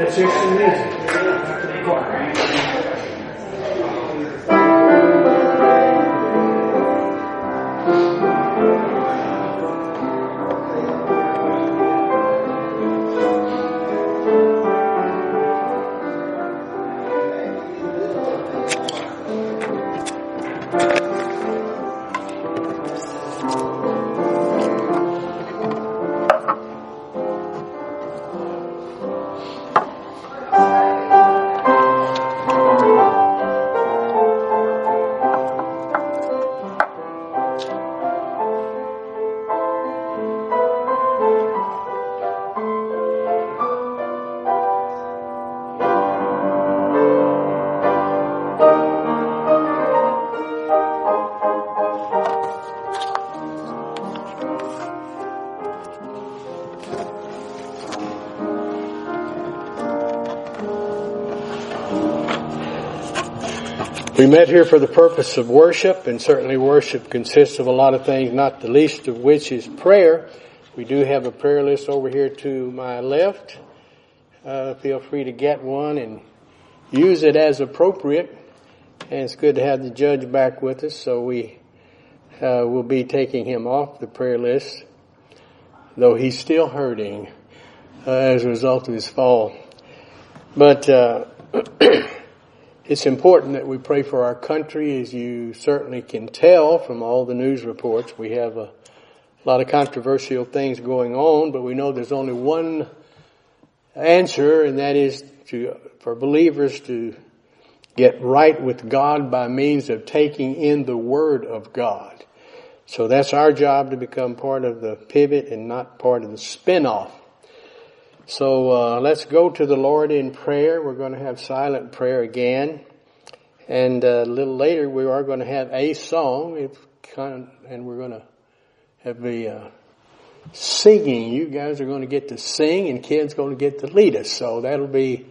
Hear some music. Met here for the purpose of worship, and certainly worship consists of a lot of things, not the least of which is prayer. We do have a prayer list over here to my left. Uh, feel free to get one and use it as appropriate. And it's good to have the judge back with us, so we uh, will be taking him off the prayer list, though he's still hurting uh, as a result of his fall. But uh, it's important that we pray for our country, as you certainly can tell from all the news reports. We have a lot of controversial things going on, but we know there's only one answer, and that is to for believers to get right with God by means of taking in the Word of God. So that's our job to become part of the pivot and not part of the spin-off. So uh, let's go to the Lord in prayer. We're going to have silent prayer again. And uh, a little later we are going to have a song, kind of, and we're going to have the uh, singing. You guys are going to get to sing, and kids going to get to lead us. So that'll be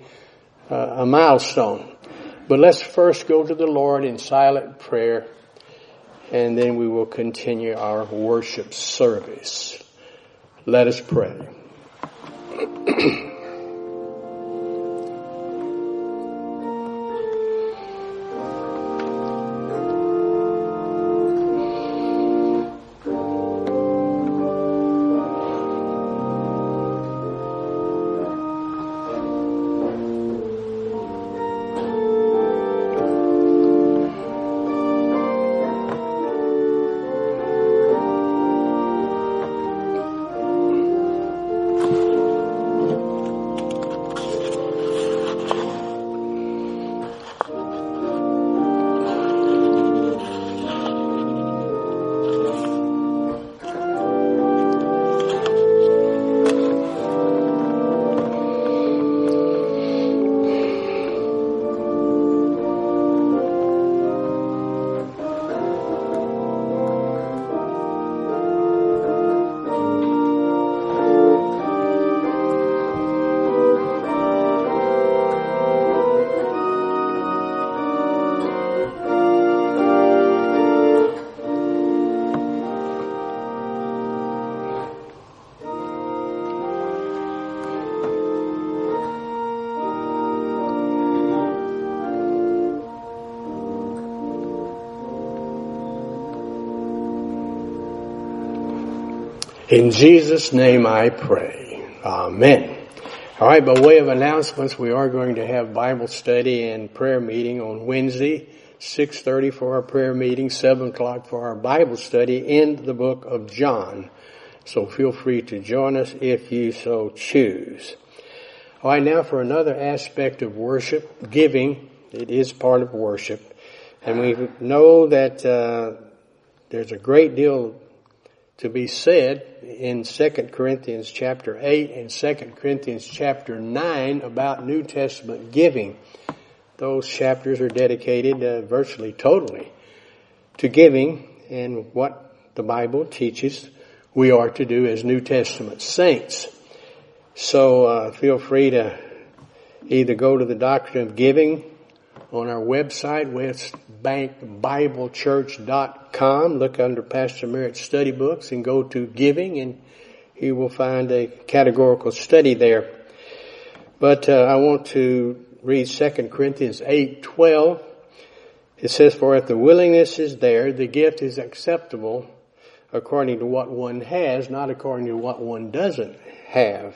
uh, a milestone. But let's first go to the Lord in silent prayer, and then we will continue our worship service. Let us pray. Thank you. In Jesus' name I pray. Amen. All right, by way of announcements, we are going to have Bible study and prayer meeting on Wednesday, 6.30 for our prayer meeting, 7 o'clock for our Bible study in the book of John. So feel free to join us if you so choose. All right, now for another aspect of worship, giving. It is part of worship. And we know that uh, there's a great deal to be said in 2 Corinthians chapter 8 and 2 Corinthians chapter 9 about New Testament giving. Those chapters are dedicated uh, virtually totally to giving and what the Bible teaches we are to do as New Testament saints. So uh, feel free to either go to the Doctrine of Giving on our website, westbankbiblechurch.com. Look under Pastor Merritt's study books and go to giving and you will find a categorical study there. But uh, I want to read 2 Corinthians 8, 12. It says, For if the willingness is there, the gift is acceptable according to what one has, not according to what one doesn't have.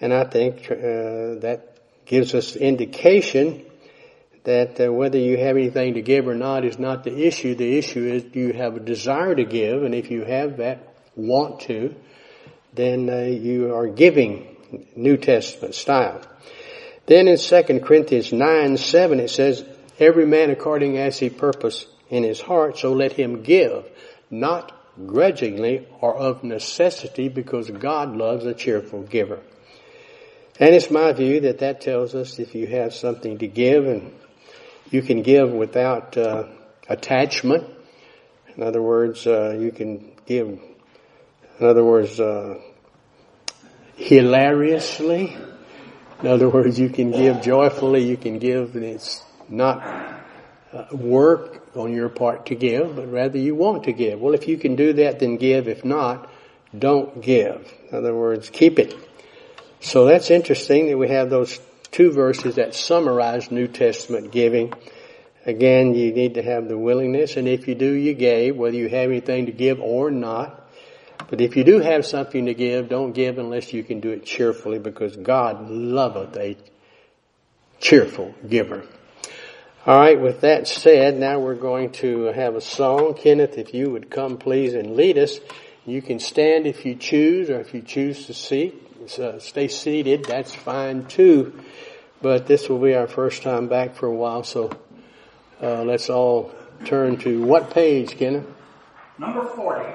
And I think uh, that gives us indication that uh, whether you have anything to give or not is not the issue. The issue is do you have a desire to give, and if you have that, want to, then uh, you are giving New Testament style. Then in 2 Corinthians 9, 7 it says, Every man according as he purpose in his heart, so let him give, not grudgingly or of necessity because God loves a cheerful giver. And it's my view that that tells us if you have something to give and you can give without uh, attachment. In other words, uh, you can give, in other words, uh, hilariously. In other words, you can give joyfully, you can give, and it's not uh, work on your part to give, but rather you want to give. Well, if you can do that, then give. If not, don't give. In other words, keep it. So that's interesting that we have those two verses that summarize New Testament giving. Again, you need to have the willingness, and if you do, you gave, whether you have anything to give or not. But if you do have something to give, don't give unless you can do it cheerfully because God loveth a cheerful giver. Alright, with that said, now we're going to have a song. Kenneth, if you would come please and lead us. You can stand if you choose, or if you choose to seat, uh, stay seated, that's fine too. But this will be our first time back for a while, so uh, let's all turn to what page, Kenneth? Number 40.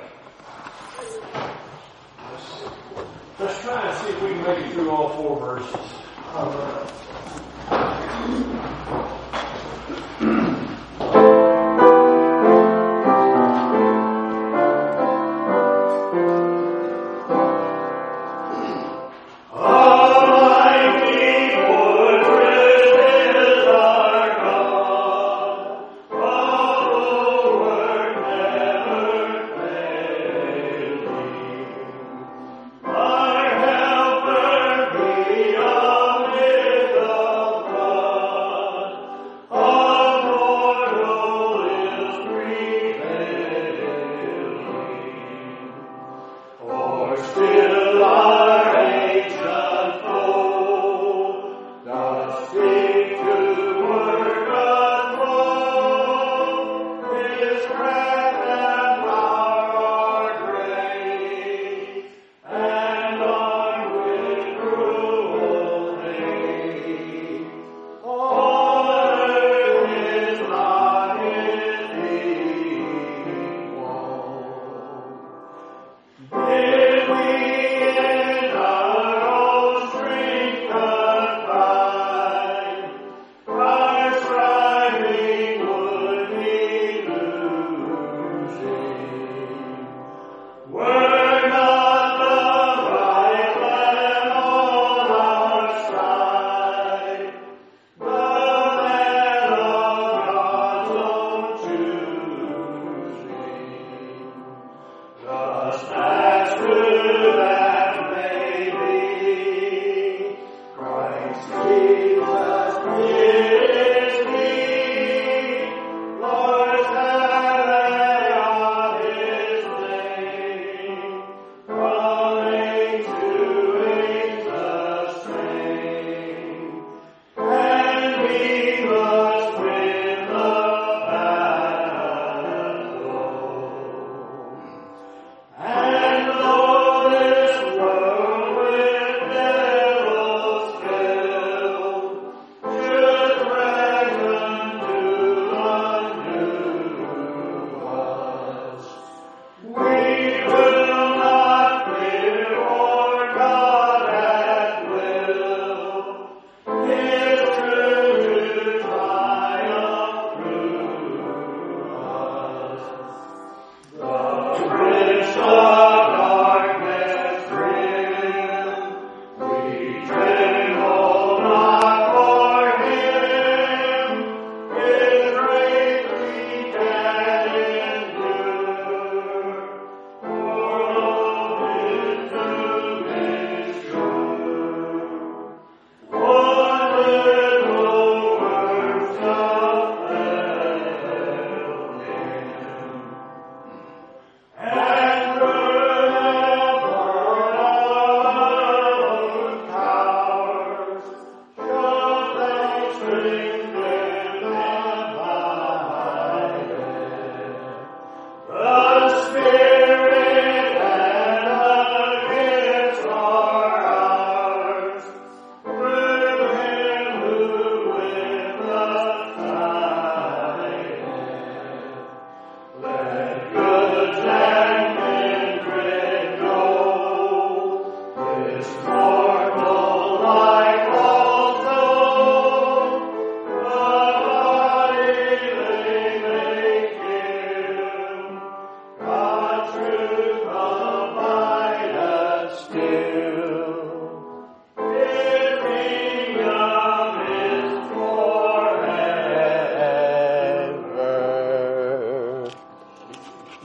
Let's try and see if we can make it through all four verses.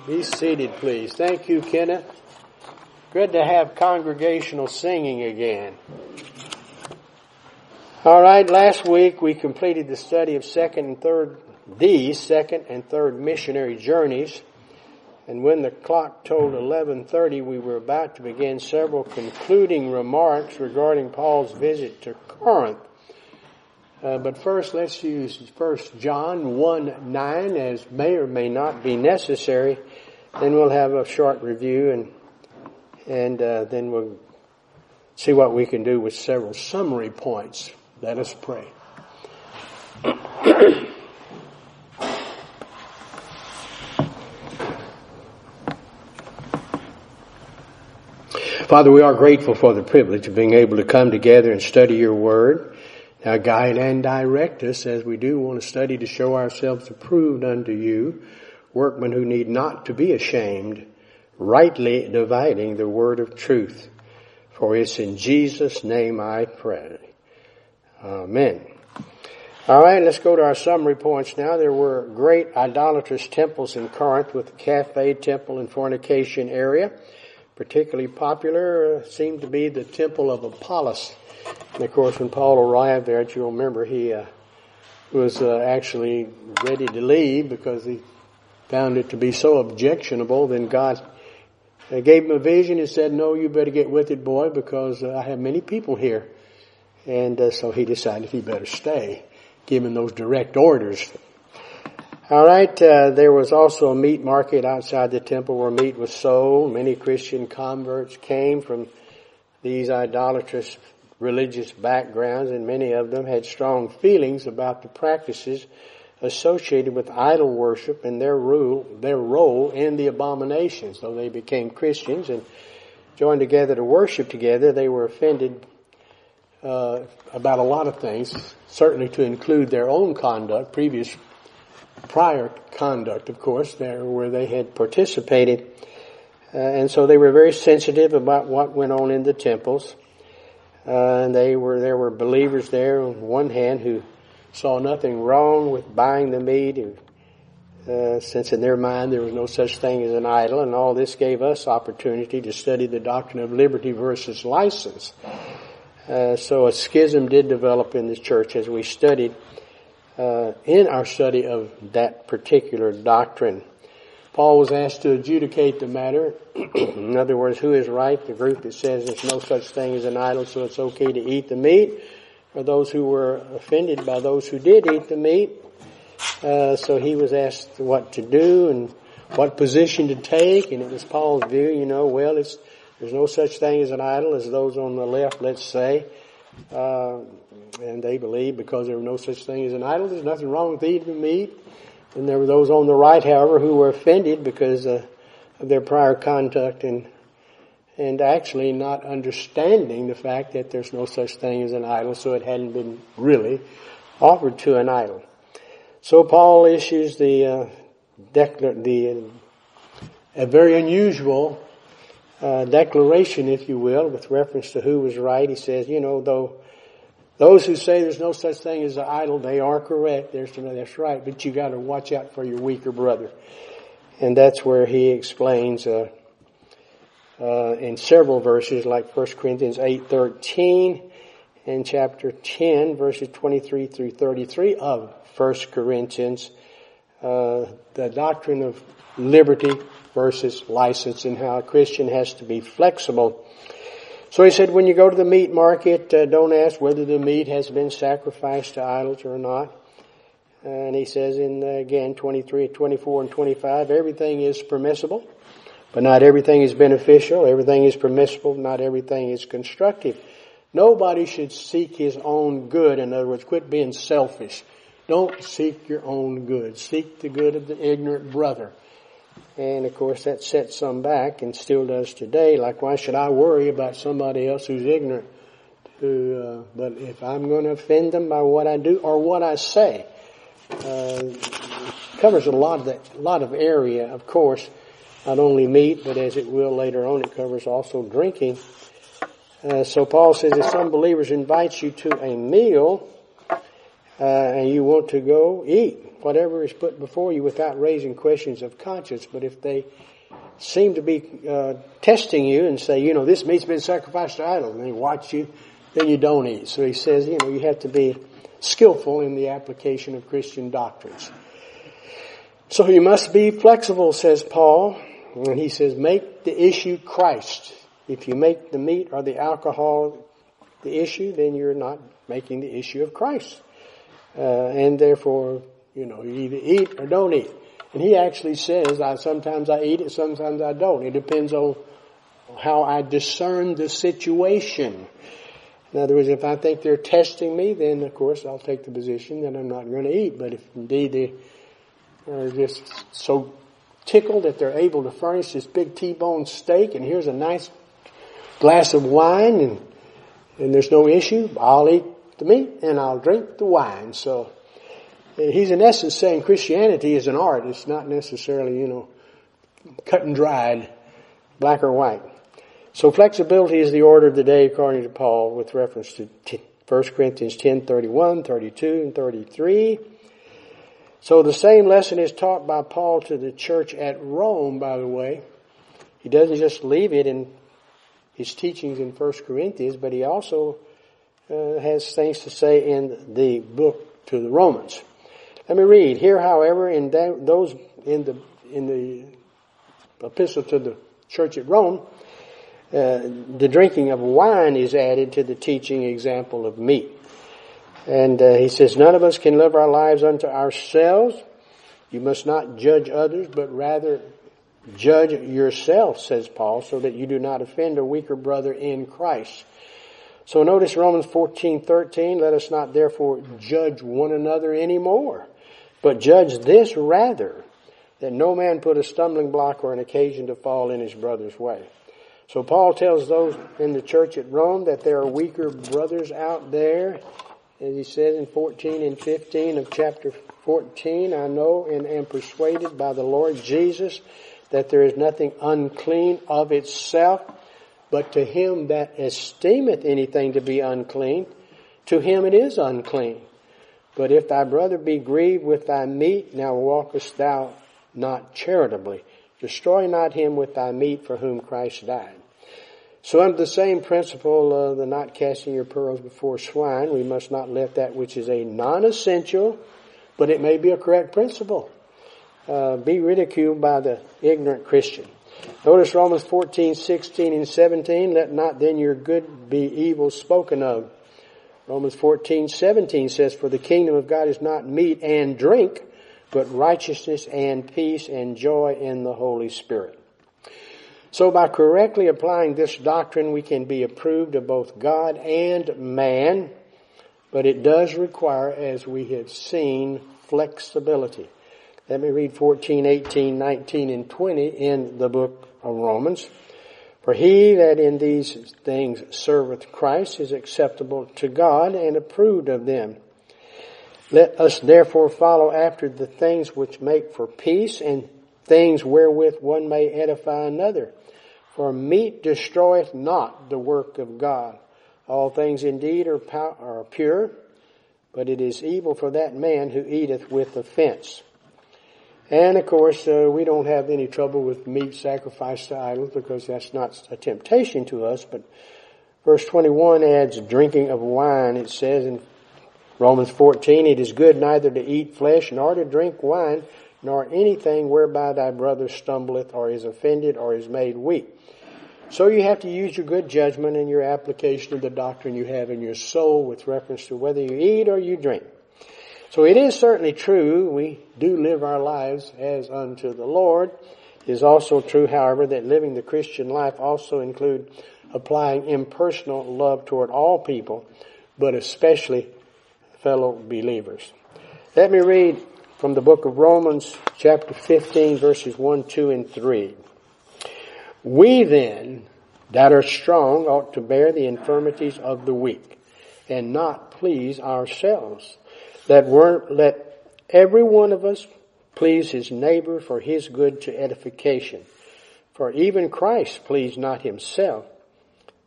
Be seated, please. Thank you, Kenneth. Good to have congregational singing again. All right, last week we completed the study of second and third, these second and third missionary journeys. And when the clock told 11:30, we were about to begin several concluding remarks regarding Paul's visit to Corinth. Uh, but first, let's use First John 1 9 as may or may not be necessary. Then we'll have a short review and and uh, then we'll see what we can do with several summary points. Let us pray. Father, we are grateful for the privilege of being able to come together and study your word. Now guide and direct us as we do want to study to show ourselves approved unto you, workmen who need not to be ashamed, rightly dividing the word of truth. For it's in Jesus' name I pray. Amen. All right, let's go to our summary points now. There were great idolatrous temples in Corinth with the cafe, temple, and fornication area. Particularly popular uh, seemed to be the temple of Apollos. And of course, when Paul arrived there, you'll remember, he uh, was uh, actually ready to leave because he found it to be so objectionable. Then God uh, gave him a vision and said, "No, you better get with it, boy, because uh, I have many people here." And uh, so he decided he better stay, given those direct orders. All right, uh, there was also a meat market outside the temple where meat was sold. Many Christian converts came from these idolatrous religious backgrounds and many of them had strong feelings about the practices associated with idol worship and their rule, their role in the abominations. So they became Christians and joined together to worship together. They were offended uh, about a lot of things, certainly to include their own conduct, previous prior conduct, of course, there where they had participated. Uh, and so they were very sensitive about what went on in the temples. Uh, and they were there were believers there on one hand who saw nothing wrong with buying the meat, uh, since in their mind there was no such thing as an idol, and all this gave us opportunity to study the doctrine of liberty versus license. Uh, so a schism did develop in the church as we studied uh, in our study of that particular doctrine. Paul was asked to adjudicate the matter. in other words, who is right? The group that says there's no such thing as an idol, so it's okay to eat the meat, or those who were offended by those who did eat the meat. Uh, so he was asked what to do and what position to take, and it was Paul's view, you know, well, it's there's no such thing as an idol as those on the left, let's say. Uh, and they believe because there was no such thing as an idol, there's nothing wrong with eating meat. And there were those on the right, however, who were offended because uh, of their prior conduct and and actually not understanding the fact that there's no such thing as an idol, so it hadn't been really offered to an idol. So Paul issues the uh, declar- the a very unusual uh, declaration, if you will, with reference to who was right. He says, you know, though those who say there's no such thing as an idol, they are correct. There's, that's right, but you got to watch out for your weaker brother, and that's where he explains uh, uh, in several verses, like 1 Corinthians eight thirteen and chapter ten, verses twenty three through thirty three of 1 Corinthians, uh, the doctrine of liberty versus license and how a Christian has to be flexible. So he said, when you go to the meat market, uh, don't ask whether the meat has been sacrificed to idols or not. And he says in, uh, again, 23, 24, and 25, everything is permissible, but not everything is beneficial. Everything is permissible, not everything is constructive. Nobody should seek his own good. In other words, quit being selfish. Don't seek your own good. Seek the good of the ignorant brother. And of course that sets some back and still does today. Like why should I worry about somebody else who's ignorant? To, uh, but if I'm going to offend them by what I do or what I say, uh, covers a lot of that, lot of area, of course. Not only meat, but as it will later on, it covers also drinking. Uh, so Paul says if some believers invite you to a meal, uh, and you want to go eat whatever is put before you without raising questions of conscience. But if they seem to be uh, testing you and say, you know, this meat's been sacrificed to idols, and they watch you, then you don't eat. So he says, you know, you have to be skillful in the application of Christian doctrines. So you must be flexible, says Paul. And he says, make the issue Christ. If you make the meat or the alcohol the issue, then you're not making the issue of Christ. Uh, and therefore, you know, you either eat or don't eat. And he actually says, I, sometimes I eat it, sometimes I don't. It depends on how I discern the situation. In other words, if I think they're testing me, then of course I'll take the position that I'm not going to eat. But if indeed they are just so tickled that they're able to furnish this big T-bone steak and here's a nice glass of wine and, and there's no issue, I'll eat the meat and I'll drink the wine. So eh, he's in essence saying Christianity is an art. It's not necessarily, you know, cut and dried, black or white. So flexibility is the order of the day according to Paul with reference to 1 Corinthians 10, 31, 32, and 33. So the same lesson is taught by Paul to the church at Rome, by the way. He doesn't just leave it in his teachings in 1 Corinthians, but he also uh, has things to say in the book to the Romans. Let me read here. However, in those in the in the epistle to the church at Rome, uh, the drinking of wine is added to the teaching example of meat. And uh, he says, none of us can live our lives unto ourselves. You must not judge others, but rather judge yourself, says Paul, so that you do not offend a weaker brother in Christ. So notice Romans 14, 13, let us not therefore judge one another anymore, but judge this rather, that no man put a stumbling block or an occasion to fall in his brother's way. So Paul tells those in the church at Rome that there are weaker brothers out there. As he says in 14 and 15 of chapter 14, I know and am persuaded by the Lord Jesus that there is nothing unclean of itself, but to him that esteemeth anything to be unclean, to him it is unclean. But if thy brother be grieved with thy meat, now walkest thou not charitably. Destroy not him with thy meat for whom Christ died. So under the same principle of the not casting your pearls before swine, we must not let that which is a non-essential, but it may be a correct principle, uh, be ridiculed by the ignorant Christian. Notice Romans 14, 16, and 17, let not then your good be evil spoken of. Romans 14, 17 says, for the kingdom of God is not meat and drink, but righteousness and peace and joy in the Holy Spirit. So by correctly applying this doctrine, we can be approved of both God and man, but it does require, as we have seen, flexibility. Let me read 14, 18, 19, and 20 in the book of Romans. For he that in these things serveth Christ is acceptable to God and approved of them. Let us therefore follow after the things which make for peace and things wherewith one may edify another. For meat destroyeth not the work of God. All things indeed are, are pure, but it is evil for that man who eateth with offense. And of course, uh, we don't have any trouble with meat sacrificed to idols because that's not a temptation to us. But verse 21 adds drinking of wine. It says in Romans 14, it is good neither to eat flesh nor to drink wine, nor anything whereby thy brother stumbleth or is offended or is made weak. So you have to use your good judgment and your application of the doctrine you have in your soul with reference to whether you eat or you drink. So it is certainly true we do live our lives as unto the Lord. It is also true, however, that living the Christian life also include applying impersonal love toward all people, but especially fellow believers. Let me read from the book of Romans chapter 15 verses 1, 2, and 3. We then that are strong ought to bear the infirmities of the weak and not please ourselves. Let, let every one of us please his neighbor for his good to edification. For even Christ pleased not himself,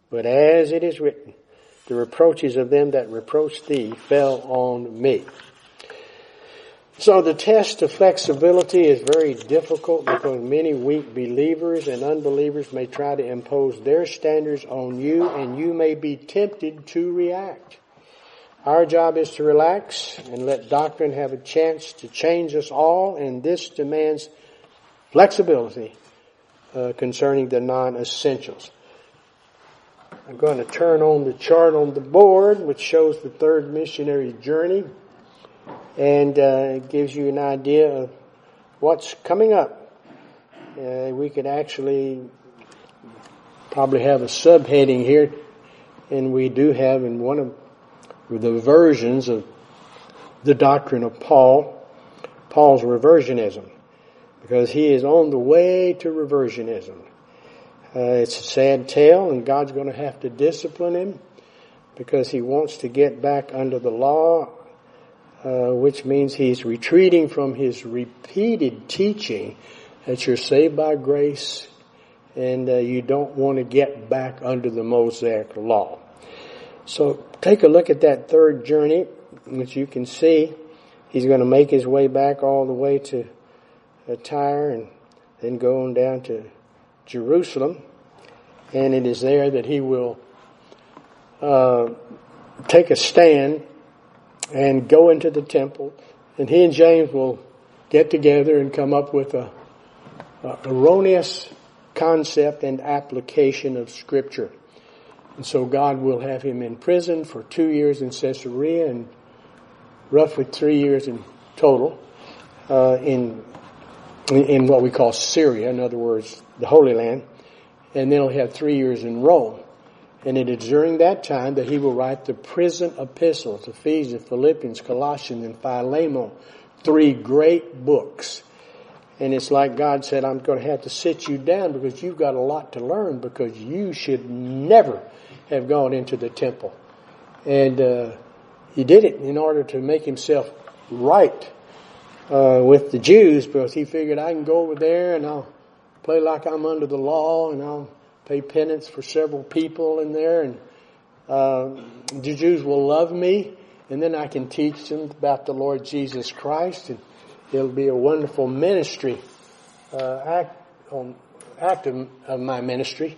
but as it is written, the reproaches of them that reproached thee fell on me. So the test of flexibility is very difficult because many weak believers and unbelievers may try to impose their standards on you and you may be tempted to react. Our job is to relax and let doctrine have a chance to change us all and this demands flexibility uh, concerning the non-essentials. I'm going to turn on the chart on the board which shows the third missionary journey and uh, it gives you an idea of what's coming up. Uh, we could actually probably have a subheading here, and we do have in one of the versions of the doctrine of Paul, Paul's reversionism, because he is on the way to reversionism. Uh, it's a sad tale, and God's going to have to discipline him because he wants to get back under the law uh, which means he's retreating from his repeated teaching that you're saved by grace and uh, you don't want to get back under the Mosaic law. So take a look at that third journey, which you can see he's going to make his way back all the way to uh, Tyre and then go on down to Jerusalem. And it is there that he will uh, take a stand and go into the temple, and he and James will get together and come up with a, a erroneous concept and application of Scripture. And so God will have him in prison for two years in Caesarea and roughly three years in total uh, in in what we call Syria, in other words, the Holy Land, and then he'll have three years in Rome. And it is during that time that he will write the prison epistles, Ephesians, Philippians, Colossians, and Philemon, three great books. And it's like God said, I'm going to have to sit you down because you've got a lot to learn because you should never have gone into the temple. And uh, he did it in order to make himself right uh, with the Jews because he figured I can go over there and I'll play like I'm under the law and I'll pay penance for several people in there, and uh, the Jews will love me, and then I can teach them about the Lord Jesus Christ, and it'll be a wonderful ministry uh, act on act of, of my ministry.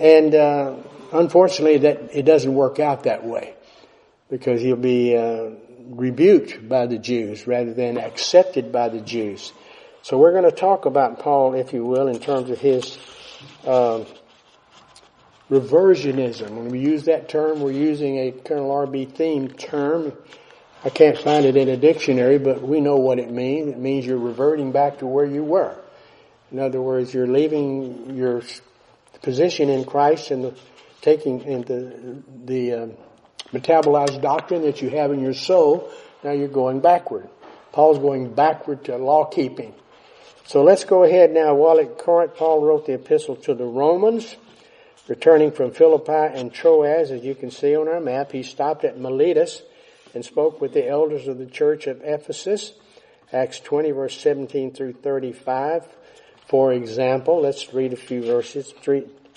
And uh, unfortunately, that it doesn't work out that way because he'll be uh, rebuked by the Jews rather than accepted by the Jews. So we're going to talk about Paul, if you will, in terms of his um, reversionism. When we use that term, we're using a Colonel R.B. Thieme term. I can't find it in a dictionary, but we know what it means. It means you're reverting back to where you were. In other words, you're leaving your position in Christ and the, taking into the uh, metabolized doctrine that you have in your soul. Now you're going backward. Paul's going backward to law keeping. So let's go ahead now. While at Corinth, Paul wrote the epistle to the Romans. Returning from Philippi and Troas, as you can see on our map, he stopped at Miletus and spoke with the elders of the church of Ephesus. Acts 20 verse 17 through 35. For example, let's read a few verses.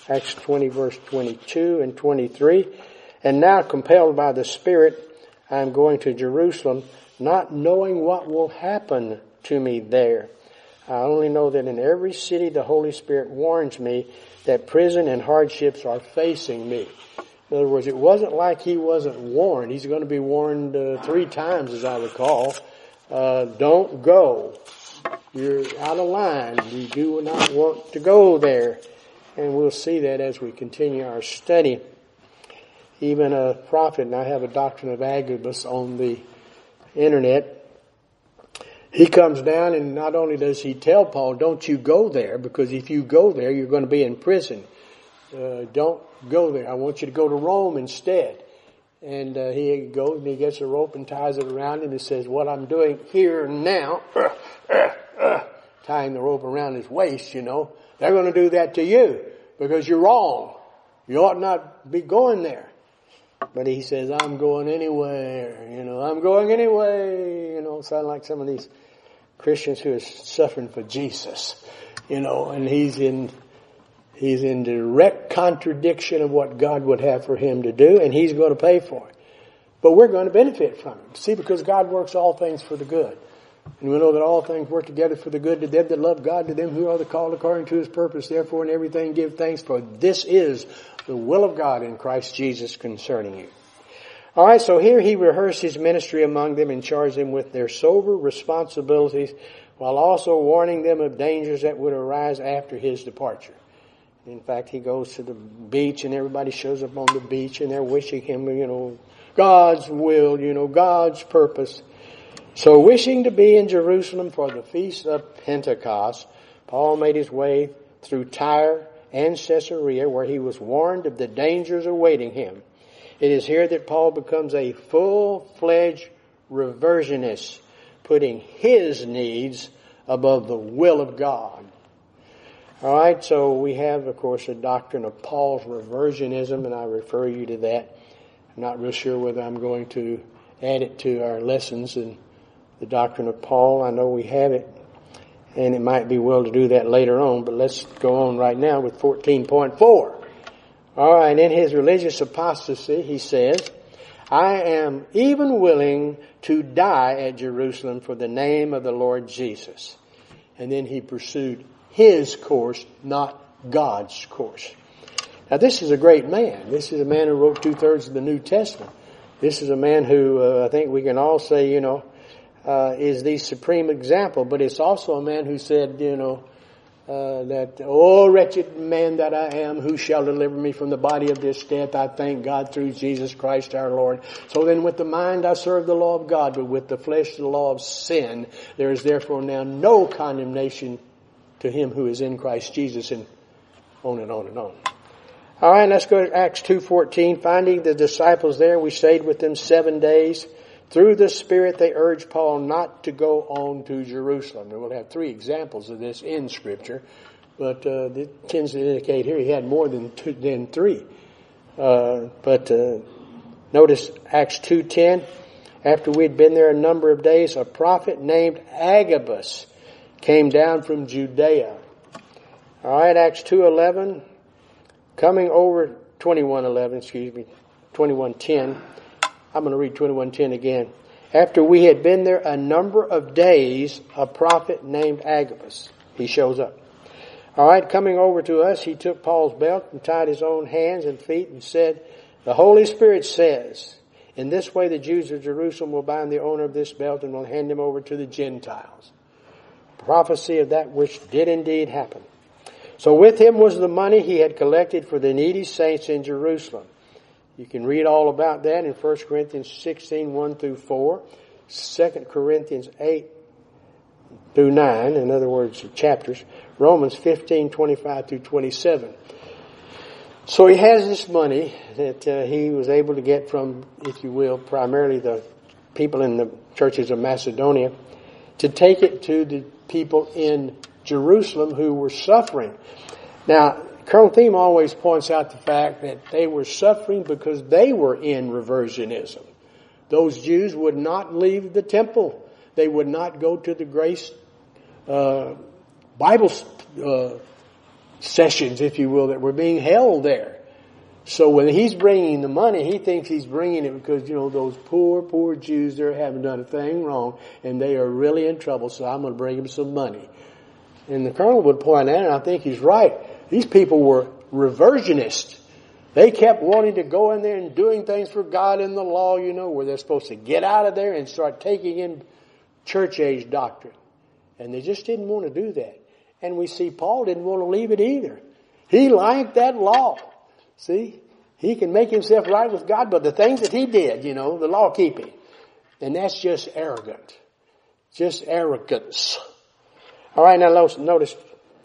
Acts 20 verse 22 and 23. And now compelled by the Spirit, I am going to Jerusalem, not knowing what will happen to me there. I only know that in every city the Holy Spirit warns me that prison and hardships are facing me. In other words, it wasn't like he wasn't warned. He's going to be warned uh, three times, as I recall. Uh, don't go. You're out of line. You do not want to go there. And we'll see that as we continue our study. Even a prophet, and I have a doctrine of Agabus on the internet, he comes down and not only does he tell Paul, don't you go there, because if you go there, you're going to be in prison. Uh, don't go there. I want you to go to Rome instead. And uh, he goes and he gets a rope and ties it around him and says, what I'm doing here now, tying the rope around his waist, you know, they're going to do that to you because you're wrong. You ought not be going there. But he says, I'm going anywhere, you know, I'm going anyway, you know, sound like some of these Christians who are suffering for Jesus, you know, and he's in, He's in direct contradiction of what God would have for him to do, and he's going to pay for it. But we're going to benefit from it. See, because God works all things for the good. And we know that all things work together for the good to them that love God, to them who are the called according to his purpose. Therefore, in everything give thanks, for this is the will of God in Christ Jesus concerning you. Alright, so here he rehearsed his ministry among them and charged them with their sober responsibilities while also warning them of dangers that would arise after his departure. In fact, he goes to the beach and everybody shows up on the beach and they're wishing him, you know, God's will, you know, God's purpose. So wishing to be in Jerusalem for the feast of Pentecost, Paul made his way through Tyre and Caesarea where he was warned of the dangers awaiting him. It is here that Paul becomes a full-fledged reversionist, putting his needs above the will of God. Alright, so we have, of course, a doctrine of Paul's reversionism, and I refer you to that. I'm not real sure whether I'm going to add it to our lessons in the doctrine of Paul. I know we have it, and it might be well to do that later on, but let's go on right now with 14.4. Alright, in his religious apostasy, he says, I am even willing to die at Jerusalem for the name of the Lord Jesus. And then he pursued his course, not God's course. Now this is a great man. This is a man who wrote two thirds of the New Testament. This is a man who uh, I think we can all say, you know, uh, is the supreme example. But it's also a man who said, you know, uh, that, oh wretched man that I am, who shall deliver me from the body of this death? I thank God through Jesus Christ our Lord. So then with the mind I serve the law of God, but with the flesh the law of sin. There is therefore now no condemnation to him who is in Christ Jesus and on and on and on. All right, let's go to Acts 2.14. Finding the disciples there, we stayed with them seven days. Through the Spirit, they urged Paul not to go on to Jerusalem. And we'll have three examples of this in Scripture, but uh, it tends to indicate here he had more than two, than three. Uh, but uh, notice Acts 2.10. After we'd been there a number of days, a prophet named Agabus came down from Judea. All right, Acts 2:11 coming over 21:11, excuse me, 21:10. I'm going to read 21:10 again. After we had been there a number of days, a prophet named Agabus, he shows up. All right, coming over to us, he took Paul's belt and tied his own hands and feet and said, "The Holy Spirit says, in this way the Jews of Jerusalem will bind the owner of this belt and will hand him over to the Gentiles." prophecy of that which did indeed happen. So with him was the money he had collected for the needy saints in Jerusalem. You can read all about that in 1 Corinthians 16, 1 through 4, 2 Corinthians 8 through 9, in other words, chapters, Romans 15, 25 through 27. So he has this money that uh, he was able to get from, if you will, primarily the people in the churches of Macedonia, to take it to the people in Jerusalem who were suffering. Now, Colonel Thieme always points out the fact that they were suffering because they were in reversionism. Those Jews would not leave the temple. They would not go to the grace uh, Bible uh, sessions, if you will, that were being held there. So when he's bringing the money, he thinks he's bringing it because, you know, those poor, poor Jews there haven't done a thing wrong and they are really in trouble, so I'm going to bring them some money. And the colonel would point out, and I think he's right, these people were reversionists. They kept wanting to go in there and doing things for God in the law, you know, where they're supposed to get out of there and start taking in church age doctrine. And they just didn't want to do that. And we see Paul didn't want to leave it either. He liked that law. See? He can make himself right with God, but the things that he did, you know, the law keeping. And that's just arrogant. Just arrogance. Alright, now notice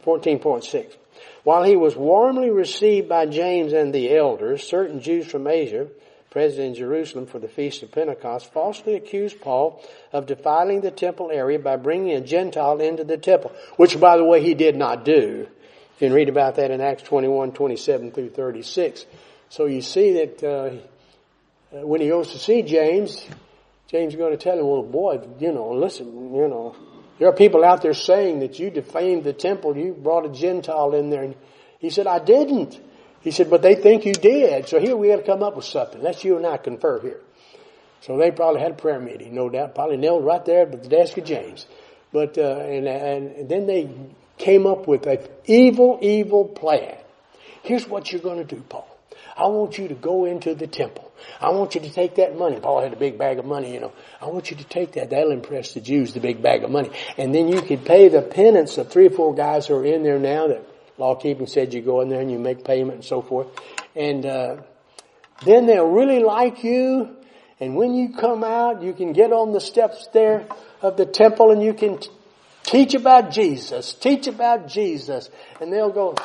14.6. While he was warmly received by James and the elders, certain Jews from Asia, present in Jerusalem for the Feast of Pentecost, falsely accused Paul of defiling the temple area by bringing a Gentile into the temple, which by the way he did not do. You can read about that in Acts 21, 27 through 36. So you see that uh, when he goes to see James, James is going to tell him, well, boy, you know, listen, you know, there are people out there saying that you defamed the temple, you brought a Gentile in there, and He said, I didn't. He said, but they think you did. So here we got to come up with something. Let's you and I confer here. So they probably had a prayer meeting, no doubt. Probably nailed right there at the desk of James. But, uh, and, and then they came up with an evil, evil plan. Here's what you're going to do, Paul. I want you to go into the temple. I want you to take that money. Paul had a big bag of money, you know. I want you to take that. That'll impress the Jews, the big bag of money. And then you could pay the penance of three or four guys who are in there now that law keeping said you go in there and you make payment and so forth. And, uh, then they'll really like you. And when you come out, you can get on the steps there of the temple and you can t- teach about Jesus. Teach about Jesus. And they'll go,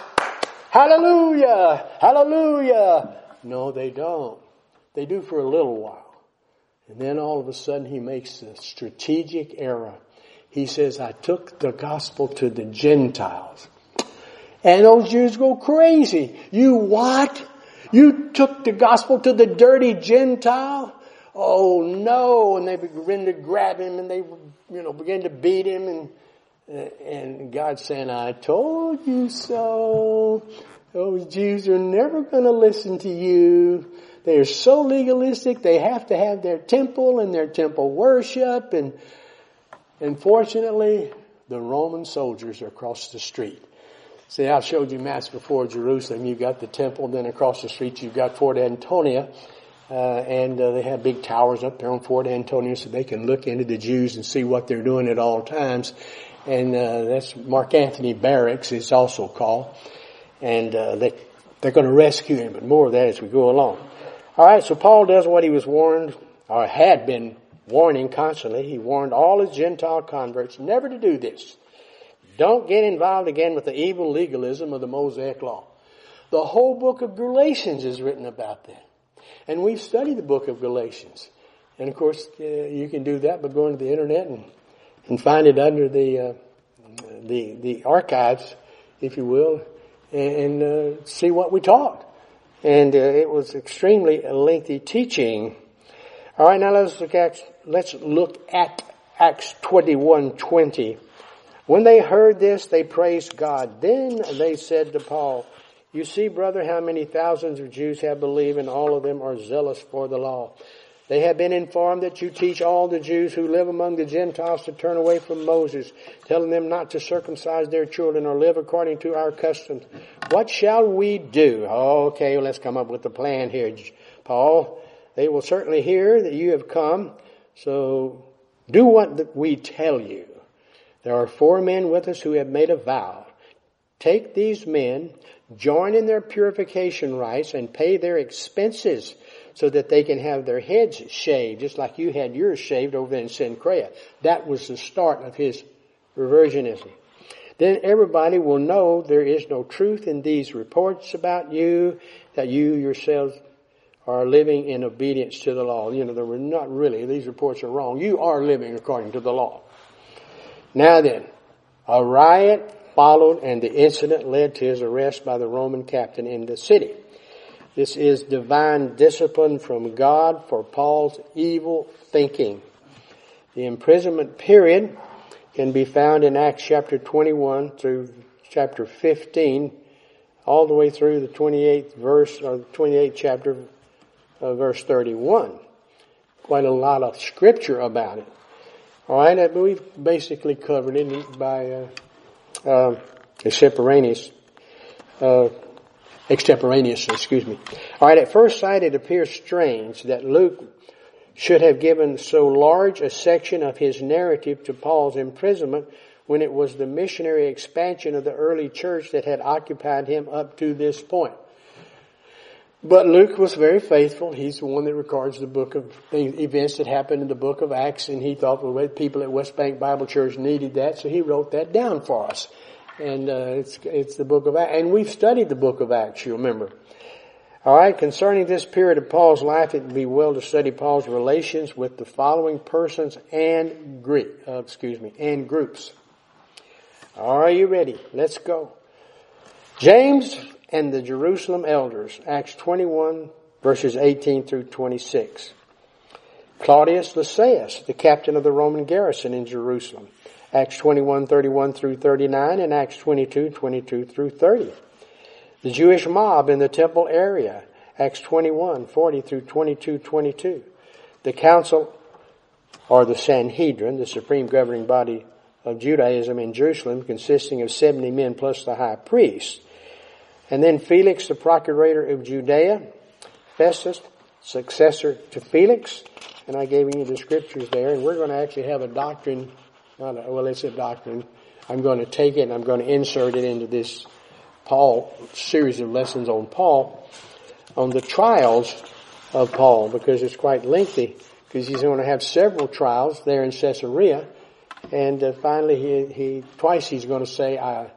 Hallelujah! Hallelujah! No, they don't. They do for a little while. And then all of a sudden he makes a strategic error. He says, I took the gospel to the Gentiles. And those Jews go crazy. You what? You took the gospel to the dirty Gentile? Oh no. And they begin to grab him and they, you know, begin to beat him and and God saying, I told you so. Those Jews are never going to listen to you. They are so legalistic. They have to have their temple and their temple worship. And unfortunately, the Roman soldiers are across the street. See, I showed you maps before Jerusalem. You've got the temple, then across the street you've got Fort Antonia. Uh, and uh, they have big towers up there on Fort Antonia so they can look into the Jews and see what they're doing at all times and uh, that's Mark Anthony Barracks is also called, and uh, they they're going to rescue him. But more of that as we go along. All right, so Paul does what he was warned or had been warning constantly. He warned all his Gentile converts never to do this. Don't get involved again with the evil legalism of the Mosaic Law. The whole book of Galatians is written about that. And we've studied the book of Galatians. And of course, uh, you can do that by going to the internet and and find it under the uh, the the archives, if you will, and, uh, see what we taught. And uh, it was extremely lengthy teaching. All right, now let's look at let's look at Acts twenty one twenty. When they heard this, they praised God. Then they said to Paul, You see, brother, how many thousands of Jews have believed, and all of them are zealous for the law. They have been informed that you teach all the Jews who live among the Gentiles to turn away from Moses, telling them not to circumcise their children or live according to our customs. What shall we do? Okay, let's come up with a plan here, Paul. They will certainly hear that you have come, so do what we tell you. There are four men with us who have made a vow. Take these men, join in their purification rites, and pay their expenses so that they can have their heads shaved, just like you had yours shaved over in Cenchrea. That was the start of his reversionism. Then everybody will know there is no truth in these reports about you, that you yourselves are living in obedience to the law. You know, they were not really, these reports are wrong. You are living according to the law. Now then, a riot followed and the incident led to his arrest by the Roman captain in the city. This is divine discipline from God for Paul's evil thinking. The imprisonment period can be found in Acts chapter 21 through chapter 15, all the way through the 28th verse, or the 28th chapter, uh, verse 31. Quite a lot of scripture about it. Alright, we've basically covered it by, uh, uh, uh, extemporaneously, excuse me. Alright, at first sight it appears strange that Luke should have given so large a section of his narrative to Paul's imprisonment when it was the missionary expansion of the early church that had occupied him up to this point. But Luke was very faithful. He's the one that records the book of events that happened in the book of Acts, and he thought the people at West Bank Bible Church needed that, so he wrote that down for us and uh, it's it's the book of Acts, and we've studied the book of Acts. You remember. All right, concerning this period of Paul's life, it would be well to study Paul's relations with the following persons and Greek, uh, excuse me, and groups. Are you ready? Let's go. James and the Jerusalem elders, Acts 21 verses 18 through 26. Claudius Lysias, the captain of the Roman garrison in Jerusalem. Acts 21, 31 through 39 and Acts 22, 22 through 30. The Jewish mob in the temple area, Acts 21, 40 through 22, 22. The council, or the Sanhedrin, the supreme governing body of Judaism in Jerusalem, consisting of 70 men plus the high priest. And then Felix, the procurator of Judea, Festus, successor to Felix, and I gave you the scriptures there, and we're going to actually have a doctrine, not a, well, it's a doctrine. I'm going to take it and I'm going to insert it into this Paul series of lessons on Paul, on the trials of Paul, because it's quite lengthy, because he's going to have several trials there in Caesarea, and uh, finally he, he, twice he's going to say, I,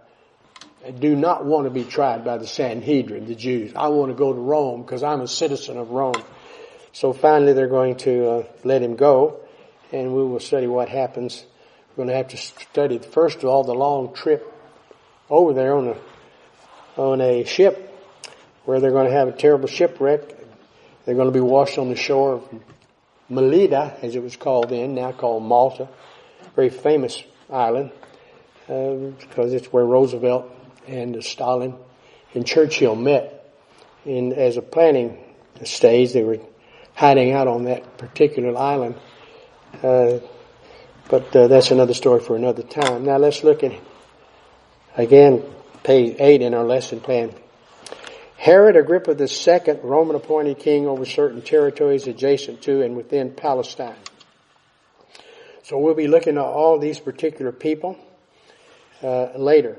I do not want to be tried by the Sanhedrin, the Jews. I want to go to Rome because I'm a citizen of Rome. So finally they're going to uh, let him go and we will study what happens. We're going to have to study first of all the long trip over there on a, on a ship where they're going to have a terrible shipwreck. They're going to be washed on the shore of Melita, as it was called then, now called Malta. Very famous island, uh, because it's where Roosevelt and Stalin and Churchill met in, as a planning stage. They were hiding out on that particular island. Uh, but uh, that's another story for another time. Now let's look at, again, page 8 in our lesson plan. Herod Agrippa II, Roman appointed king over certain territories adjacent to and within Palestine. So we'll be looking at all these particular people uh, later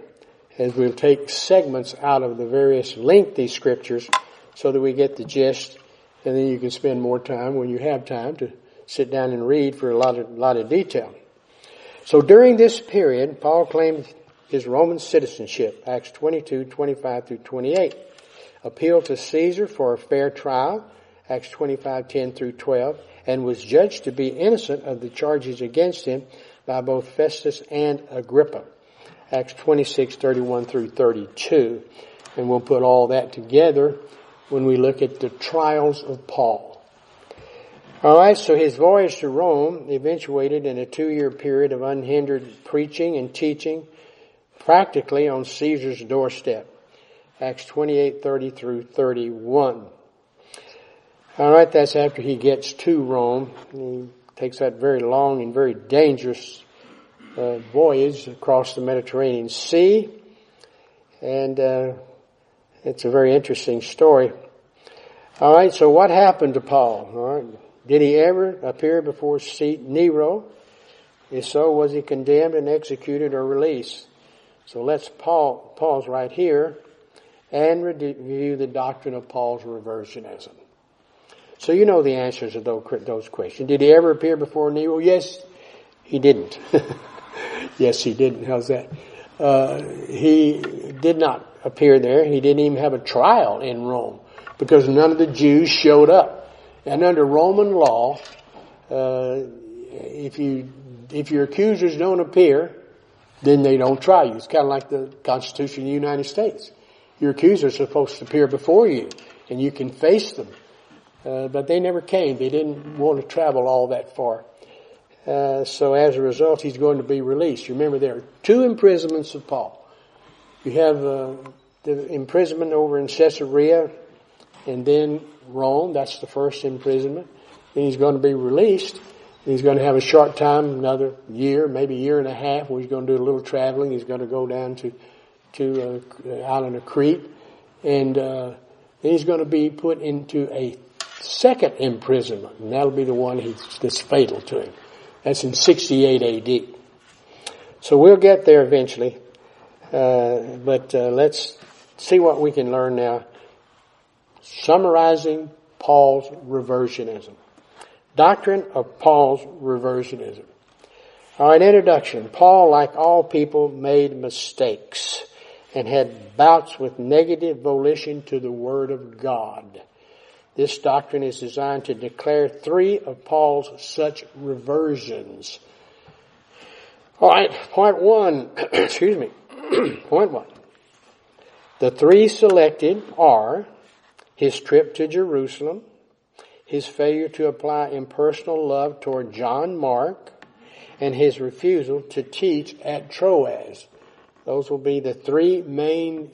as we'll take segments out of the various lengthy scriptures so that we get the gist and then you can spend more time when you have time to sit down and read for a lot of, lot of detail. So during this period, Paul claimed his Roman citizenship, Acts 22, 25 through 28. Appealed to Caesar for a fair trial, Acts 25, 10 through 12, and was judged to be innocent of the charges against him by both Festus and Agrippa. Acts 26, 31 through 32. And we'll put all that together when we look at the trials of Paul. Alright, so his voyage to Rome eventuated in a two-year period of unhindered preaching and teaching, practically on Caesar's doorstep. Acts 28, 30 through 31. Alright, that's after he gets to Rome. He takes that very long and very dangerous uh, voyage across the Mediterranean Sea. And uh, it's a very interesting story. All right, so what happened to Paul? All right, did he ever appear before Nero? If so, was he condemned and executed or released? So let's pause right here and review the doctrine of Paul's reversionism. So you know the answers to those questions. Did he ever appear before Nero? Yes, he didn't. yes, he didn't. How's that? Uh, he did not appear there. He didn't even have a trial in Rome because none of the Jews showed up. And under Roman law, uh, if you if your accusers don't appear, then they don't try you. It's kind of like the Constitution of the United States. Your accusers are supposed to appear before you, and you can face them. Uh, but they never came. They didn't want to travel all that far. Uh, so as a result, he's going to be released. Remember there are two imprisonments of Paul. You have uh, the imprisonment over in Caesarea, and then Rome. That's the first imprisonment. Then he's going to be released. He's going to have a short time, another year, maybe a year and a half, where he's going to do a little traveling. He's going to go down to to uh, the island of Crete, and uh, then he's going to be put into a second imprisonment, and that'll be the one that's fatal to him. That's in 68 AD. So we'll get there eventually, uh, but uh, let's see what we can learn now. Summarizing Paul's reversionism. Doctrine of Paul's reversionism. Alright, introduction. Paul, like all people, made mistakes and had bouts with negative volition to the Word of God. This doctrine is designed to declare three of Paul's such reversions. Alright, point one, excuse me, point one. The three selected are his trip to Jerusalem, his failure to apply impersonal love toward John Mark, and his refusal to teach at Troas. Those will be the three main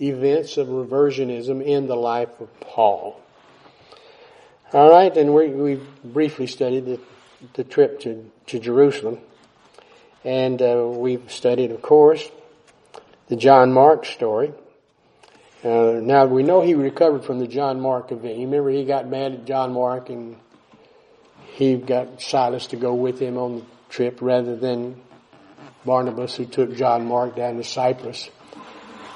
events of reversionism in the life of Paul. All right, and we, we briefly studied the, the trip to, to Jerusalem. And uh, we've studied, of course, the John Mark story. Uh, now we know he recovered from the John Mark event. You remember he got mad at John Mark and he got Silas to go with him on the trip rather than Barnabas who took John Mark down to Cyprus.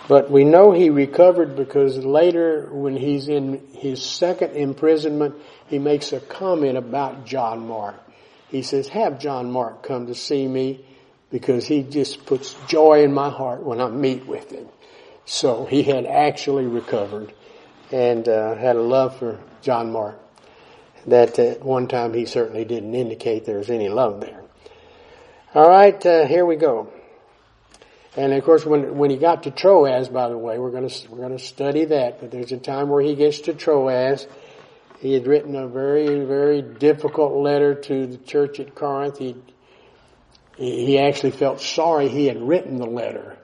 But we know he recovered because later when he's in his second imprisonment, he makes a comment about John Mark. He says, have John Mark come to see me because he just puts joy in my heart when I meet with him. So he had actually recovered and uh, had a love for John Mark. That at one time he certainly didn't indicate there was any love there. All right, uh, here we go. And of course, when when he got to Troas, by the way, we're going to we're going to study that. But there's a time where he gets to Troas. He had written a very very difficult letter to the church at Corinth. He he actually felt sorry he had written the letter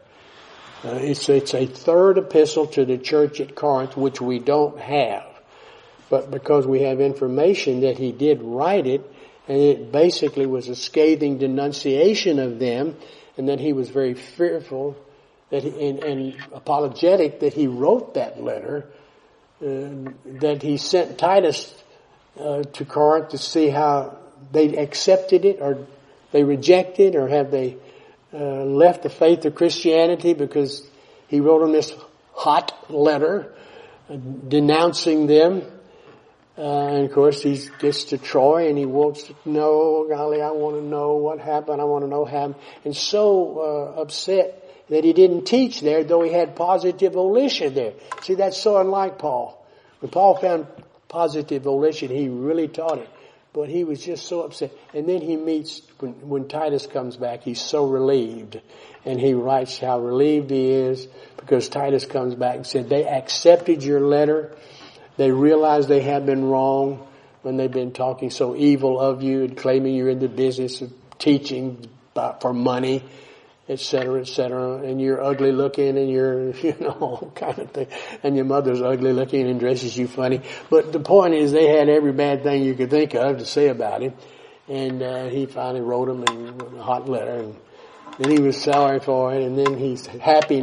uh, it's, it's a third epistle to the church at Corinth, which we don't have. But because we have information that he did write it, and it basically was a scathing denunciation of them, and that he was very fearful that he, and, and apologetic that he wrote that letter, uh, that he sent Titus uh, to Corinth to see how they accepted it or they rejected it, or have they uh, left the faith of Christianity because he wrote them this hot letter uh, denouncing them. Uh, and of course he gets to Troy and he wants to know, golly, I want to know what happened. I want to know how. And so uh, upset that he didn't teach there, though he had positive volition there. See, that's so unlike Paul. When Paul found positive volition, he really taught it. But he was just so upset. And then he meets, when, when Titus comes back, he's so relieved. And he writes how relieved he is because Titus comes back and said, they accepted your letter. They realized they had been wrong when they've been talking so evil of you and claiming you're in the business of teaching for money et cetera, et cetera, and you're ugly looking and you're, you know, all kind of thing, and your mother's ugly looking and dresses you funny. But the point is they had every bad thing you could think of to say about him, and uh, he finally wrote him a hot letter, and then he was sorry for it, and then he's happy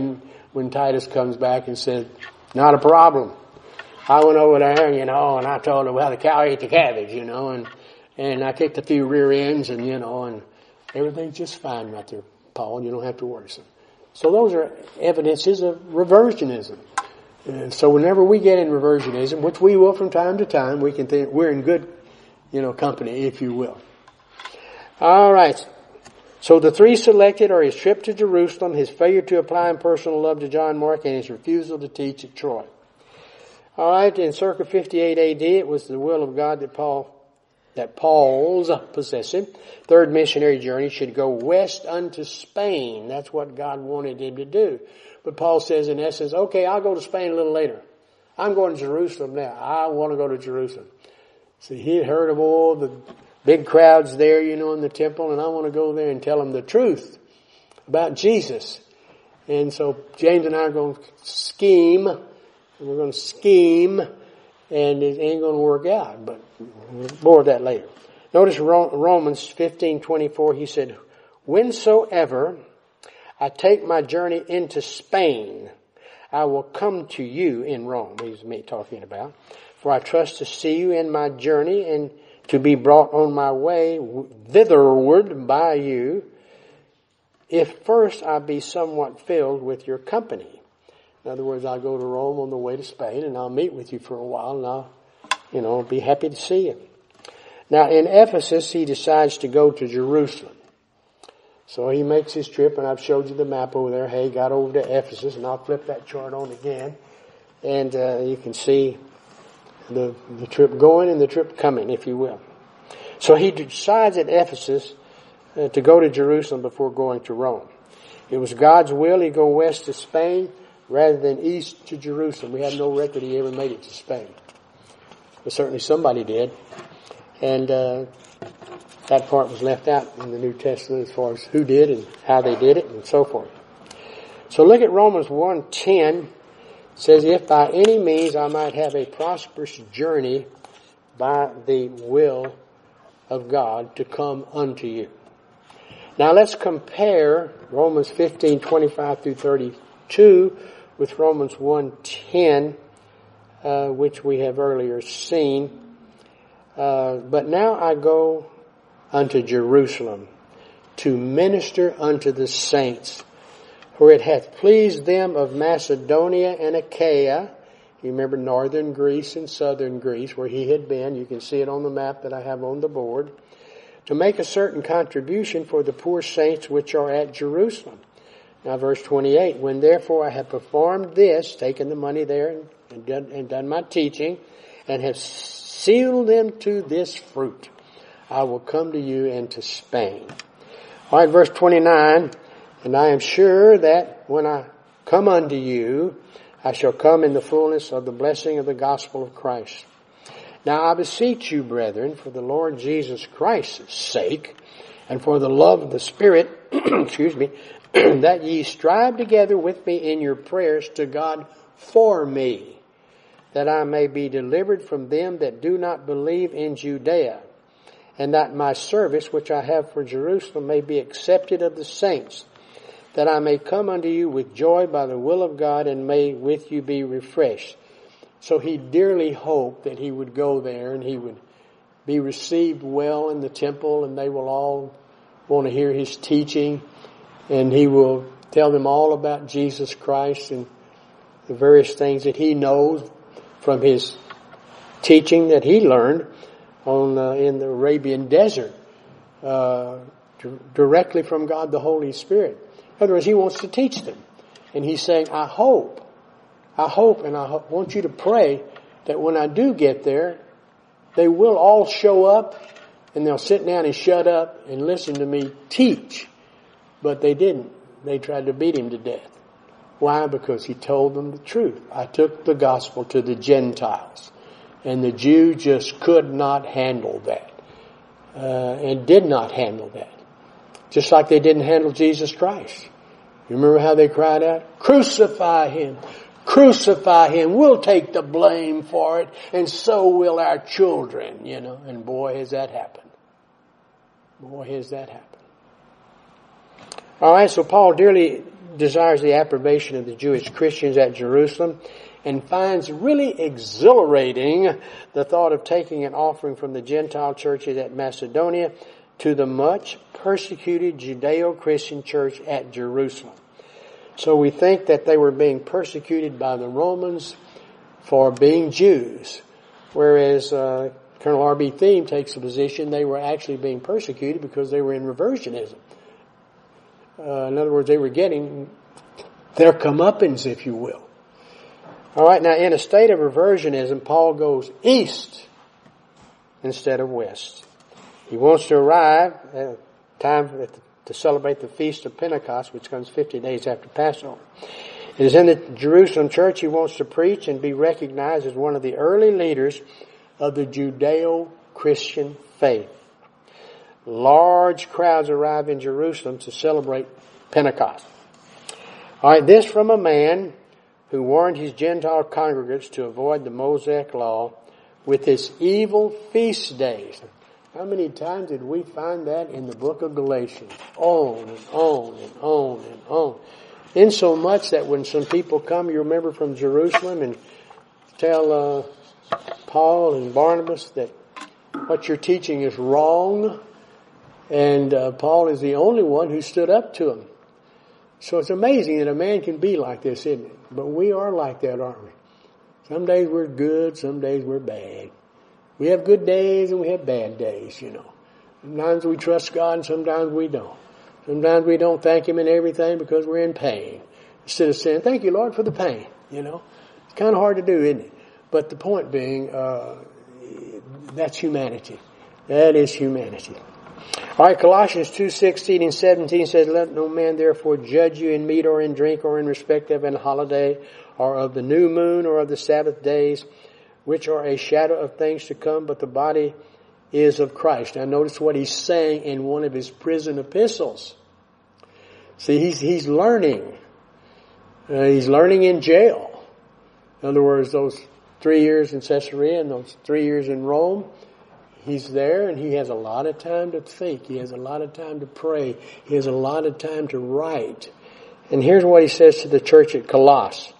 when Titus comes back and said, not a problem. I went over there, you know, and I told him, well, the cow ate the cabbage, you know, and, and I kicked a few rear ends and, you know, and everything's just fine right there. Paul, you don't have to worry. So, so those are evidences of reversionism. And so whenever we get in reversionism, which we will from time to time, we can think we're in good, you know, company, if you will. All right. So the three selected are his trip to Jerusalem, his failure to apply impersonal love to John Mark, and his refusal to teach at Troy. All right, in circa 58 AD, it was the will of God that Paul that Paul's possession, third missionary journey should go west unto Spain. That's what God wanted him to do. But Paul says in essence, okay, I'll go to Spain a little later. I'm going to Jerusalem now. I want to go to Jerusalem. See, he had heard of all the big crowds there, you know, in the temple, and I want to go there and tell them the truth about Jesus. And so James and I are going to scheme, and we're going to scheme and it ain't going to work out. But more of that later. Notice Romans fifteen twenty four. He said, "Whensoever I take my journey into Spain, I will come to you in Rome." He's me talking about. For I trust to see you in my journey and to be brought on my way thitherward by you, if first I be somewhat filled with your company. In other words, I'll go to Rome on the way to Spain and I'll meet with you for a while and I'll, you know, be happy to see you. Now in Ephesus, he decides to go to Jerusalem. So he makes his trip and I've showed you the map over there. Hey, got over to Ephesus and I'll flip that chart on again. And, uh, you can see the, the trip going and the trip coming, if you will. So he decides at Ephesus uh, to go to Jerusalem before going to Rome. It was God's will. He'd go west to Spain rather than east to Jerusalem. We have no record he ever made it to Spain. But certainly somebody did. And uh, that part was left out in the New Testament as far as who did and how they did it and so forth. So look at Romans 1.10 says, if by any means I might have a prosperous journey by the will of God to come unto you. Now let's compare Romans 15, 25 through 32 with Romans 1.10, uh, which we have earlier seen. Uh, but now I go unto Jerusalem to minister unto the saints, for it hath pleased them of Macedonia and Achaia. You remember northern Greece and southern Greece where he had been. You can see it on the map that I have on the board. To make a certain contribution for the poor saints which are at Jerusalem. Now verse 28, when therefore I have performed this, taken the money there and, done, and done my teaching, and have sealed them to this fruit, I will come to you and to Spain. Alright, verse 29, and I am sure that when I come unto you, I shall come in the fullness of the blessing of the gospel of Christ. Now I beseech you, brethren, for the Lord Jesus Christ's sake, and for the love of the Spirit, excuse me, that ye strive together with me in your prayers to God for me, that I may be delivered from them that do not believe in Judea, and that my service which I have for Jerusalem may be accepted of the saints, that I may come unto you with joy by the will of God and may with you be refreshed. So he dearly hoped that he would go there and he would be received well in the temple and they will all want to hear his teaching and he will tell them all about Jesus Christ and the various things that he knows from his teaching that he learned on uh, in the Arabian desert uh, directly from God the Holy Spirit. In other words, he wants to teach them, and he's saying, "I hope, I hope, and I want you to pray that when I do get there, they will all show up, and they'll sit down and shut up and listen to me teach." But they didn't. They tried to beat him to death. Why? Because he told them the truth. I took the gospel to the Gentiles. And the Jew just could not handle that. Uh, and did not handle that. Just like they didn't handle Jesus Christ. You remember how they cried out? Crucify him! Crucify him! We'll take the blame for it, and so will our children, you know. And boy, has that happened. Boy, has that happened. All right, so Paul dearly desires the approbation of the Jewish Christians at Jerusalem and finds really exhilarating the thought of taking an offering from the Gentile churches at Macedonia to the much persecuted Judeo-Christian church at Jerusalem. So we think that they were being persecuted by the Romans for being Jews, whereas uh, Colonel R.B. Thieme takes the position they were actually being persecuted because they were in reversionism. Uh, in other words, they were getting their comeuppance, if you will. All right, now in a state of reversionism, Paul goes east instead of west. He wants to arrive at time to celebrate the feast of Pentecost, which comes 50 days after Passover. It is in the Jerusalem church he wants to preach and be recognized as one of the early leaders of the Judeo-Christian faith large crowds arrive in Jerusalem to celebrate Pentecost. Alright, this from a man who warned his Gentile congregants to avoid the Mosaic law with its evil feast days. How many times did we find that in the book of Galatians? On and on and on and on. In so much that when some people come, you remember from Jerusalem and tell uh, Paul and Barnabas that what you're teaching is wrong, and uh, Paul is the only one who stood up to him. So it's amazing that a man can be like this, isn't it? But we are like that, aren't we? Some days we're good, some days we're bad. We have good days and we have bad days, you know. Sometimes we trust God and sometimes we don't. Sometimes we don't thank Him in everything because we're in pain. Instead of saying, thank you, Lord, for the pain, you know. It's kind of hard to do, isn't it? But the point being, uh, that's humanity. That is humanity. All right, Colossians 2:16 and 17 says, "Let no man therefore judge you in meat or in drink or in respect of an holiday or of the new moon or of the Sabbath days, which are a shadow of things to come, but the body is of Christ." Now notice what he's saying in one of his prison epistles. See, he's he's learning. Uh, he's learning in jail. In other words, those three years in Caesarea and those three years in Rome, he's there and he has a lot of time to think. He has a lot of time to pray. He has a lot of time to write. And here's what he says to the church at Colossus.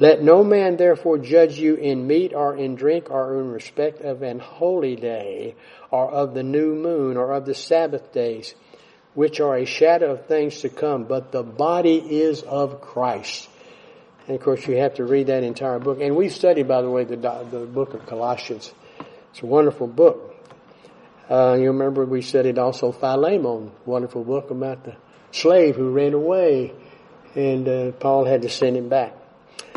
Let no man therefore judge you in meat or in drink or in respect of an holy day or of the new moon or of the Sabbath days, which are a shadow of things to come, but the body is of Christ. And of course you have to read that entire book. And we studied, by the way, the, the book of Colossians. It's a wonderful book. Uh, you remember we studied also Philemon, wonderful book about the slave who ran away and uh, Paul had to send him back.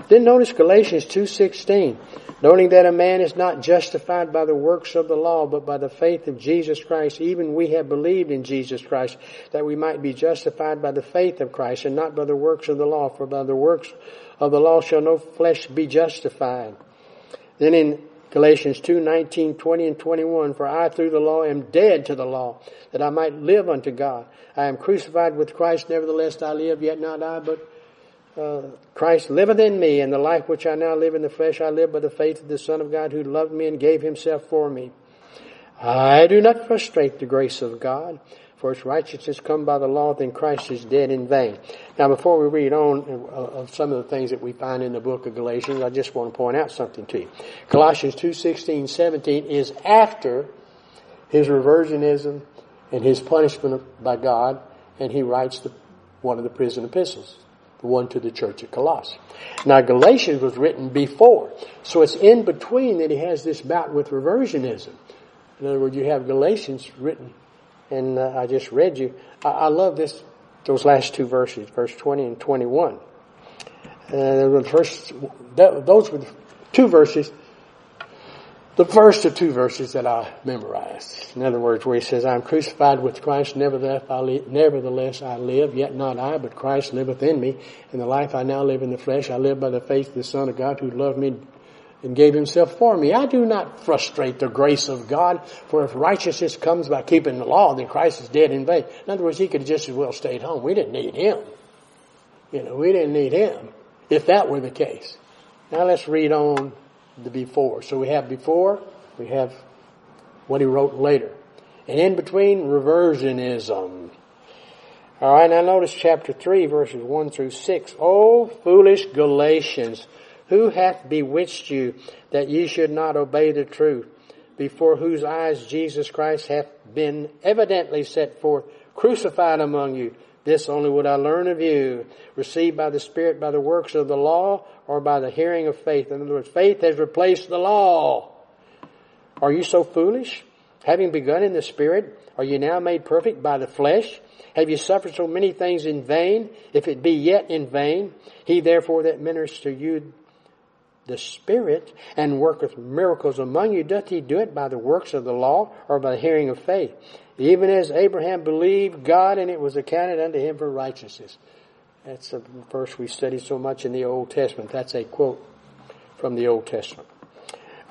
Then notice Galatians 2.16, noting that a man is not justified by the works of the law, but by the faith of Jesus Christ. Even we have believed in Jesus Christ, that we might be justified by the faith of Christ, and not by the works of the law, for by the works of the law shall no flesh be justified. Then in Galatians 2, 19, 20, and 21, For I through the law am dead to the law, that I might live unto God. I am crucified with Christ, nevertheless I live, yet not I, but uh, Christ liveth in me, and the life which I now live in the flesh, I live by the faith of the Son of God who loved me and gave himself for me. I do not frustrate the grace of God, for its righteousness come by the law, then Christ is dead in vain. Now before we read on uh, of some of the things that we find in the book of Galatians, I just want to point out something to you. Colossians 2, 16, 17 is after his reversionism and his punishment by God, and he writes the, one of the prison epistles the one to the church at Colossus. Now Galatians was written before, so it's in between that he has this bout with reversionism. In other words, you have Galatians written, and uh, I just read you. I, I, love this, those last two verses, verse 20 and 21. Uh, the first, those were the two verses the first of two verses that I memorized. In other words, where he says, I am crucified with Christ, nevertheless I, live, nevertheless I live, yet not I, but Christ liveth in me. In the life I now live in the flesh, I live by the faith of the Son of God who loved me and gave himself for me. I do not frustrate the grace of God, for if righteousness comes by keeping the law, then Christ is dead in vain. In other words, he could just as well stayed home. We didn't need him. You know, we didn't need him, if that were the case. Now let's read on the before. So we have before, we have what he wrote later. And in between, reversionism. Alright, now notice chapter 3 verses 1 through 6. Oh, foolish Galatians, who hath bewitched you that ye should not obey the truth, before whose eyes Jesus Christ hath been evidently set forth, crucified among you. This only would I learn of you, received by the Spirit by the works of the law or by the hearing of faith. In other words, faith has replaced the law. Are you so foolish? Having begun in the Spirit, are you now made perfect by the flesh? Have you suffered so many things in vain? If it be yet in vain, he therefore that ministers to you the Spirit and worketh miracles among you, doth he do it by the works of the law or by the hearing of faith? Even as Abraham believed God and it was accounted unto him for righteousness. That's a verse we study so much in the Old Testament. That's a quote from the Old Testament.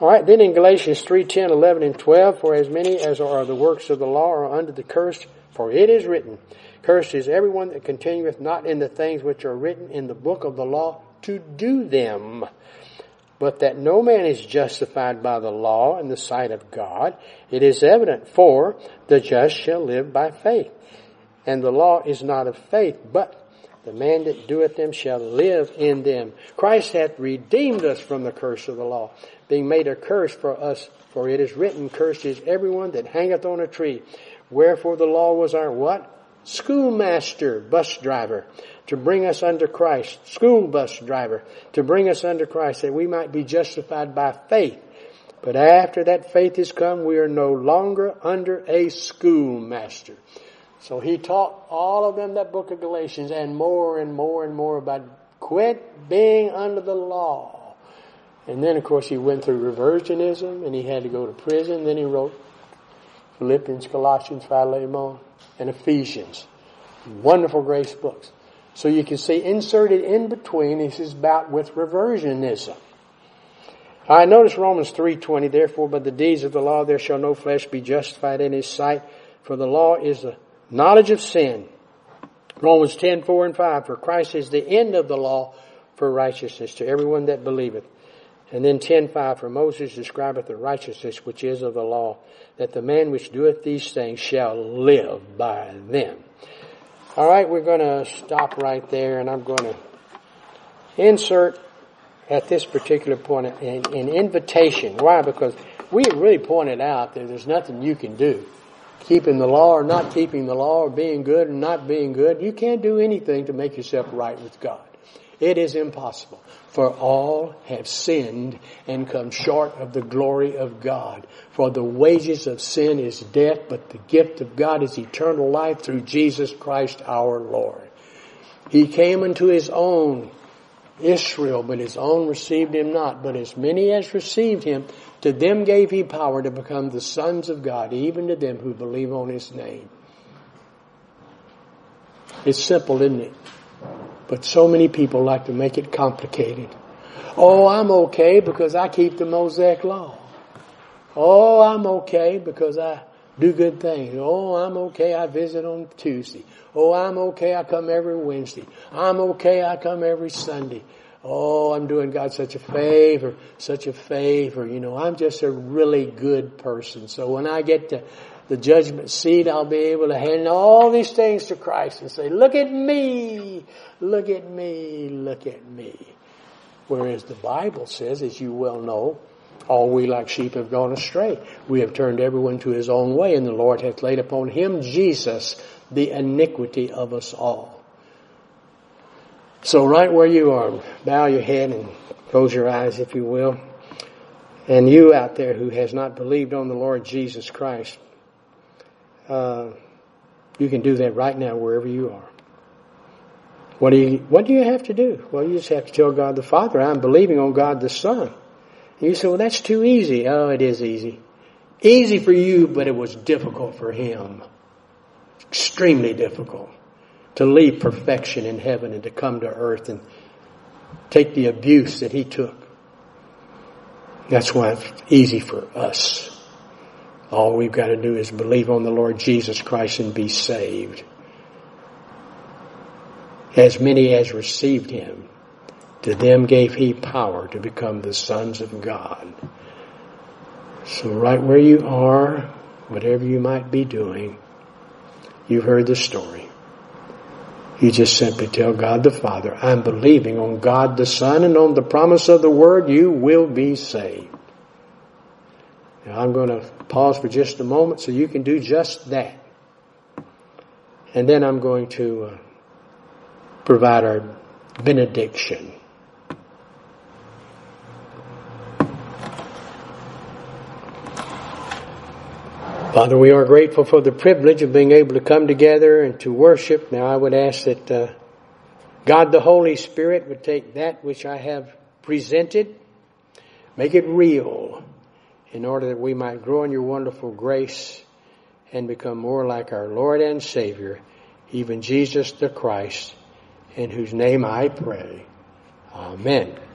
Alright, then in Galatians 3, 10, 11, and 12, for as many as are the works of the law are under the curse, for it is written, Cursed is everyone that continueth not in the things which are written in the book of the law to do them but that no man is justified by the law in the sight of God, it is evident, for the just shall live by faith. And the law is not of faith, but the man that doeth them shall live in them. Christ hath redeemed us from the curse of the law, being made a curse for us, for it is written, Cursed is everyone that hangeth on a tree. Wherefore the law was our what? Schoolmaster, bus driver, to bring us under Christ, school bus driver, to bring us under Christ, that we might be justified by faith. But after that faith is come, we are no longer under a schoolmaster. So he taught all of them that book of Galatians and more and more and more about quit being under the law. And then of course he went through reversionism and he had to go to prison. Then he wrote Philippians, Colossians, Philemon, and Ephesians. Wonderful grace books. So you can see inserted in between is his bout with reversionism. I notice Romans 3.20, therefore by the deeds of the law there shall no flesh be justified in his sight, for the law is the knowledge of sin. Romans 10, 4 and 5, for Christ is the end of the law for righteousness to everyone that believeth. And then 10.5, For Moses describeth the righteousness which is of the law, that the man which doeth these things shall live by them. Alright, we're going to stop right there and I'm going to insert at this particular point an, an invitation. Why? Because we have really pointed out that there's nothing you can do. Keeping the law or not keeping the law or being good or not being good, you can't do anything to make yourself right with God. It is impossible. For all have sinned and come short of the glory of God. For the wages of sin is death, but the gift of God is eternal life through Jesus Christ our Lord. He came unto his own, Israel, but his own received him not. But as many as received him, to them gave he power to become the sons of God, even to them who believe on his name. It's simple, isn't it? But so many people like to make it complicated. Oh, I'm okay because I keep the Mosaic law. Oh, I'm okay because I do good things. Oh, I'm okay. I visit on Tuesday. Oh, I'm okay. I come every Wednesday. I'm okay. I come every Sunday. Oh, I'm doing God such a favor, such a favor. You know, I'm just a really good person. So when I get to the judgment seat, I'll be able to hand all these things to Christ and say, look at me, look at me, look at me. Whereas the Bible says, as you well know, all we like sheep have gone astray. We have turned everyone to his own way and the Lord hath laid upon him, Jesus, the iniquity of us all. So right where you are, bow your head and close your eyes if you will. And you out there who has not believed on the Lord Jesus Christ, uh, you can do that right now wherever you are. What do you What do you have to do? Well, you just have to tell God the Father, "I'm believing on God the Son." And you say, "Well, that's too easy." Oh, it is easy. Easy for you, but it was difficult for Him. Extremely difficult to leave perfection in heaven and to come to earth and take the abuse that He took. That's why it's easy for us. All we've got to do is believe on the Lord Jesus Christ and be saved. As many as received him, to them gave he power to become the sons of God. So right where you are, whatever you might be doing, you've heard the story. You just simply tell God the Father, I'm believing on God the Son and on the promise of the Word, you will be saved. I'm going to pause for just a moment so you can do just that. And then I'm going to uh, provide our benediction. Father, we are grateful for the privilege of being able to come together and to worship. Now I would ask that uh, God the Holy Spirit would take that which I have presented, make it real, in order that we might grow in your wonderful grace and become more like our Lord and Savior, even Jesus the Christ, in whose name I pray. Amen.